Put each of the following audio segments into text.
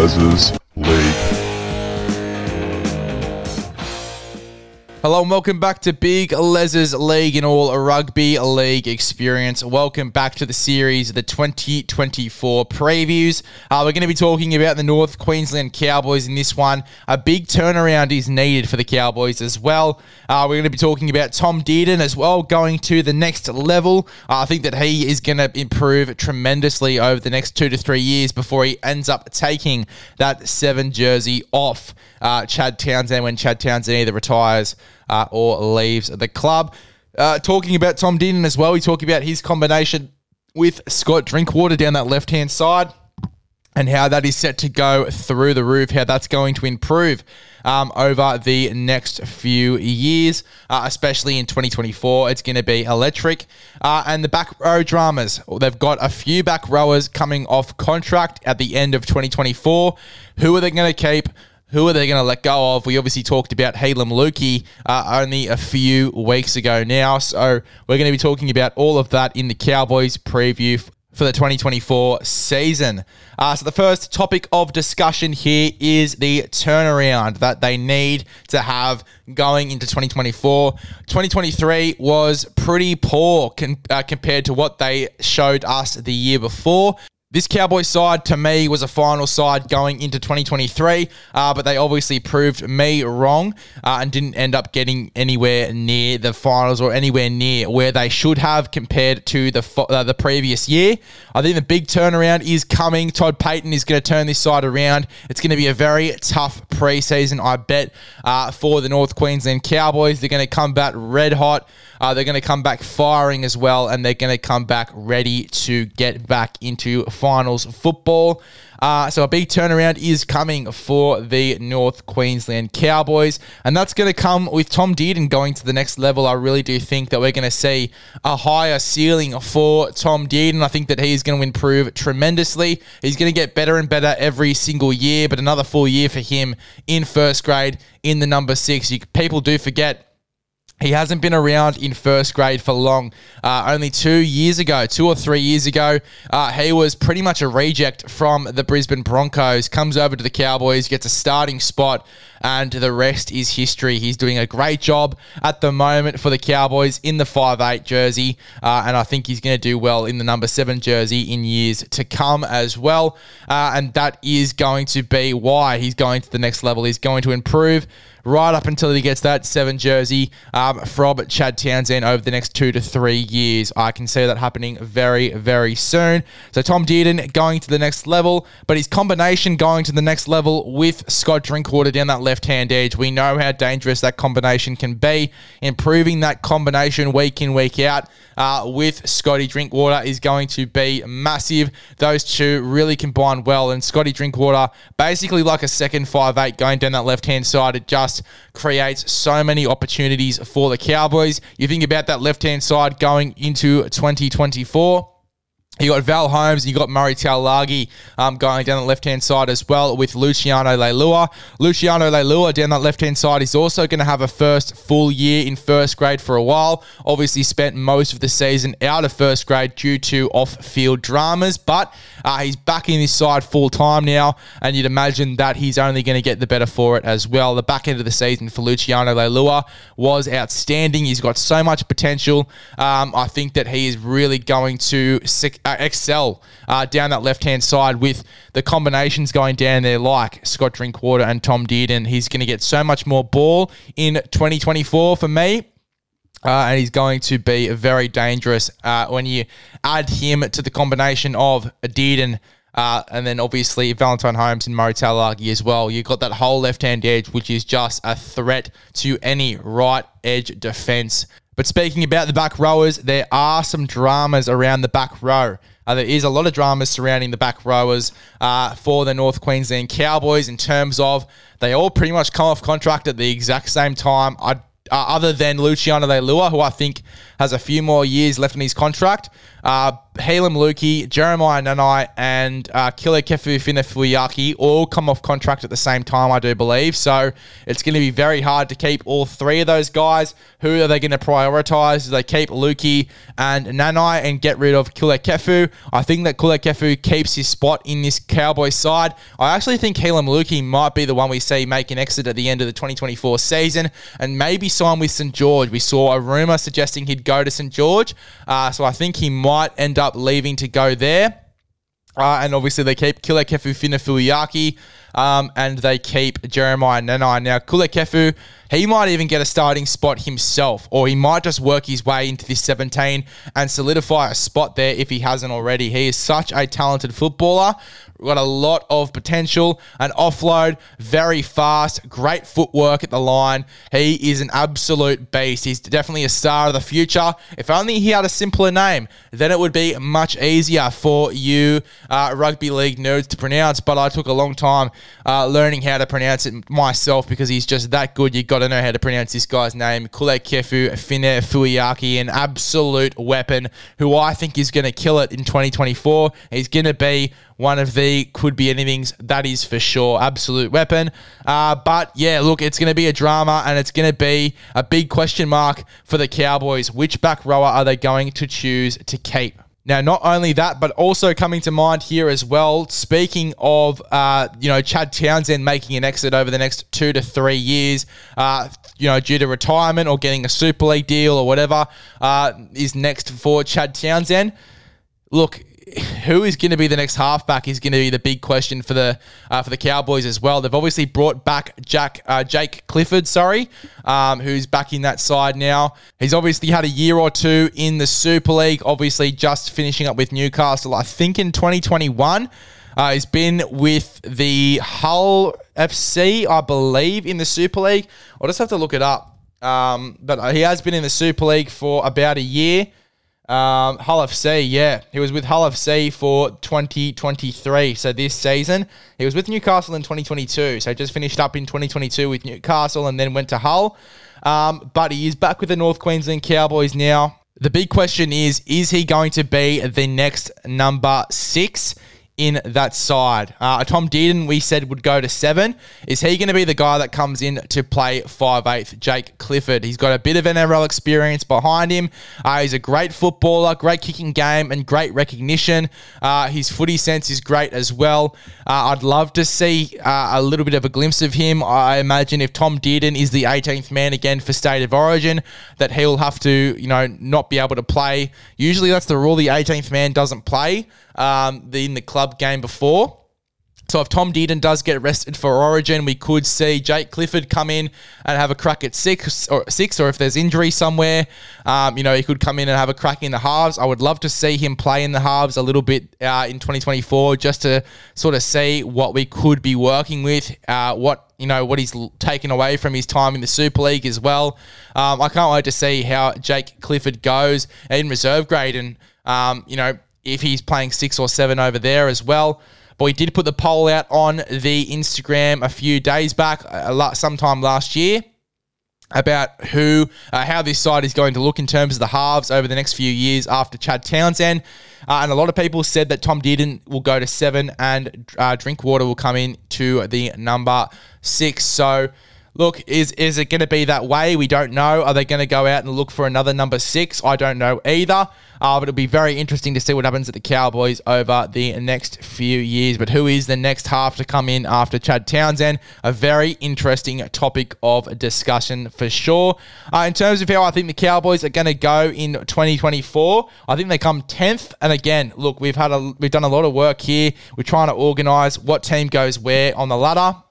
Big Hello and welcome back to Big Les's League and all rugby league experience. Welcome back to the series, the 2024 previews. Uh, we're going to be talking about the North Queensland Cowboys in this one. A big turnaround is needed for the Cowboys as well. Uh, we're going to be talking about Tom Dearden as well, going to the next level. Uh, I think that he is going to improve tremendously over the next two to three years before he ends up taking that seven jersey off uh, Chad Townsend when Chad Townsend either retires uh, or leaves the club. Uh, talking about Tom Dearden as well, we talk about his combination with Scott Drinkwater down that left hand side and how that is set to go through the roof, how that's going to improve um, over the next few years, uh, especially in 2024. It's going to be electric. Uh, and the back row dramas, they've got a few back rowers coming off contract at the end of 2024. Who are they going to keep? Who are they going to let go of? We obviously talked about Heilum Luki uh, only a few weeks ago now. So we're going to be talking about all of that in the Cowboys preview for the 2024 season. Uh, so the first topic of discussion here is the turnaround that they need to have going into 2024. 2023 was pretty poor con- uh, compared to what they showed us the year before. This Cowboys side, to me, was a final side going into 2023, uh, but they obviously proved me wrong uh, and didn't end up getting anywhere near the finals or anywhere near where they should have compared to the uh, the previous year. I think the big turnaround is coming. Todd Payten is going to turn this side around. It's going to be a very tough preseason, I bet, uh, for the North Queensland Cowboys. They're going to come back red hot. Uh, they're going to come back firing as well, and they're going to come back ready to get back into finals football. Uh, so a big turnaround is coming for the North Queensland Cowboys, and that's going to come with Tom Dearden going to the next level. I really do think that we're going to see a higher ceiling for Tom Dearden. I think that he's going to improve tremendously. He's going to get better and better every single year, but another full year for him in first grade in the number six. You, people do forget he hasn't been around in first grade for long. Uh, only two years ago, two or three years ago, uh, he was pretty much a reject from the Brisbane Broncos. Comes over to the Cowboys, gets a starting spot, and the rest is history. He's doing a great job at the moment for the Cowboys in the five eight jersey, uh, and I think he's going to do well in the number 7 jersey in years to come as well. Uh, and that is going to be why he's going to the next level. He's going to improve right up until he gets that seven jersey um, from Chad Townsend over the next two to three years. I can see that happening very, very soon. So Tom Dearden going to the next level, but his combination going to the next level with Scott Drinkwater down that left hand edge. We know how dangerous that combination can be. Improving that combination week in, week out uh, with Scotty Drinkwater is going to be massive. Those two really combine well, and Scotty Drinkwater basically like a second five eight going down that left hand side. It just just creates so many opportunities for the Cowboys. You think about that left hand side going into 2024. You got Val Holmes, you got Murray Taulagi um, going down the left hand side as well with Luciano Leilua. Luciano Leilua down that left hand side is also going to have a first full year in first grade for a while. Obviously, spent most of the season out of first grade due to off field dramas, but uh, he's back in this side full time now, and you'd imagine that he's only going to get the better for it as well. The back end of the season for Luciano Leilua was outstanding. He's got so much potential. Um, I think that he is really going to excel uh, down that left hand side with the combinations going down there, like Scott Drinkwater and Tom Dearden. He's going to get so much more ball in 2024 for me. Uh, and he's going to be very dangerous uh, when you add him to the combination of Dearden uh, and then obviously Valentine Holmes and Murray Taulagi as well. You've got that whole left hand edge, which is just a threat to any right edge defense. But speaking about the back rowers, there are some dramas around the back row. Uh, there is a lot of dramas surrounding the back rowers uh, for the North Queensland Cowboys in terms of they all pretty much come off contract at the exact same time. Uh, other than Luciano Leilua, who I think has a few more years left in his contract. Uh, Luki, Jeremiah Nanai, and uh, Kulikefu Finefeuiaki all come off contract at the same time, I do believe. So it's going to be very hard to keep all three of those guys. Who are they going to prioritize? Do they keep Luki and Nanai and get rid of Kulikefu? I think that Kulikefu keeps his spot in this Cowboys side. I actually think Heilum Luki might be the one we see make an exit at the end of the 2024 season and maybe sign with St. George. We saw a rumor suggesting he'd go to St. George. Uh, so I think he might end up leaving to go there. Uh, and obviously they keep Kulikefu Finefeuiaki um, and they keep Jeremiah Nanai. Now, Kulikefu, he might even get a starting spot himself, or he might just work his way into this 17 and solidify a spot there if he hasn't already. He is such a talented footballer got a lot of potential. An offload, very fast, great footwork at the line. He is an absolute beast. He's definitely a star of the future. If only he had a simpler name, then it would be much easier for you uh, rugby league nerds to pronounce. But I took a long time uh, learning how to pronounce it myself because he's just that good. You've got to know how to pronounce this guy's name. Kule Kefu Fine Fuiaki, an absolute weapon who I think is going to kill it in 2024. He's going to be one of the could be anything's that is for sure absolute weapon uh, but yeah look it's going to be a drama and it's going to be a big question mark for the cowboys which back rower are they going to choose to keep now, not only that, but also coming to mind here as well. Speaking of, uh, you know, Chad Townsend making an exit over the next two to three years, uh, you know, due to retirement or getting a Super League deal or whatever, uh, is next for Chad Townsend. Look, who is going to be the next halfback is going to be the big question for the uh, for the Cowboys as well. They've obviously brought back Jack uh, Jake Clifford, sorry, um, who's back in that side now. He's obviously had a year or two in the Super League. Obviously, just finishing up with Newcastle, I think in 2021. Uh, he's been with the Hull FC, I believe, in the Super League. I'll just have to look it up. Um, but he has been in the Super League for about a year. Um, Hull FC, yeah. He was with Hull FC for 2023. So this season, he was with Newcastle in 2022. So just finished up in 2022 with Newcastle and then went to Hull. Um, but he is back with the North Queensland Cowboys now. The big question is is he going to be the next number six? In that side. Uh, Tom Dearden, we said, would go to seven. Is he going to be the guy that comes in to play five eighth? Jake Clifford. He's got a bit of NRL experience behind him. Uh, he's a great footballer, great kicking game, and great recognition. Uh, his footy sense is great as well. Uh, I'd love to see uh, a little bit of a glimpse of him. I imagine if Tom Dearden is the 18th man again for State of Origin, that he'll have to, you know, not be able to play. Usually that's the rule. The 18th man doesn't play um, in the club game before. So if Tom Dearden does get arrested for Origin, we could see Jake Clifford come in and have a crack at six or six, or if there's injury somewhere, um, you know, he could come in and have a crack in the halves. I would love to see him play in the halves a little bit uh, in 2024, just to sort of see what we could be working with, uh, what you know what he's taken away from his time in the Super League as well. Um, I can't wait to see how Jake Clifford goes in reserve grade, and um, you know if he's playing six or seven over there as well. But we did put the poll out on the Instagram a few days back, a lot, sometime last year, about who, uh, how this side is going to look in terms of the halves over the next few years after Chad Townsend. Uh, and a lot of people said that Tom Dearden will go to seven and uh, Drinkwater will come in to the number six. So Look, is is it going to be that way? We don't know. Are they going to go out and look for another number six? I don't know either. Uh, but it'll be very interesting to see what happens at the Cowboys over the next few years. But who is the next half to come in after Chad Townsend? A very interesting topic of discussion for sure. Uh, in terms of how I think the Cowboys are going to go in 2024, I think they come 10th. And again, look, we've had a we've done a lot of work here. We're trying to organise what team goes where on the ladder.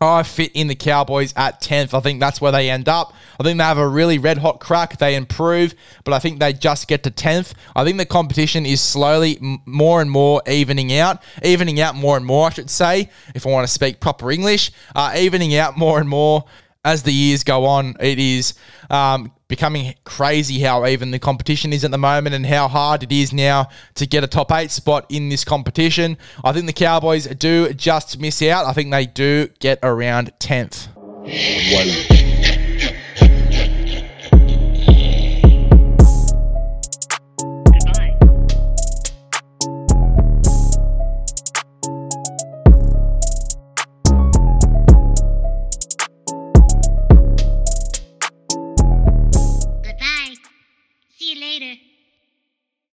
I fit in the Cowboys at 10th. I think that's where they end up. I think they have a really red hot crack. They improve, but I think they just get to 10th. I think the competition is slowly more and more evening out. Evening out more and more, I should say, if I want to speak proper English. Uh, evening out more and more as the years go on. It is um, becoming crazy how even the competition is at the moment and how hard it is now to get a top eight spot in this competition. I think the Cowboys do just miss out. I think they do get around 10th. One.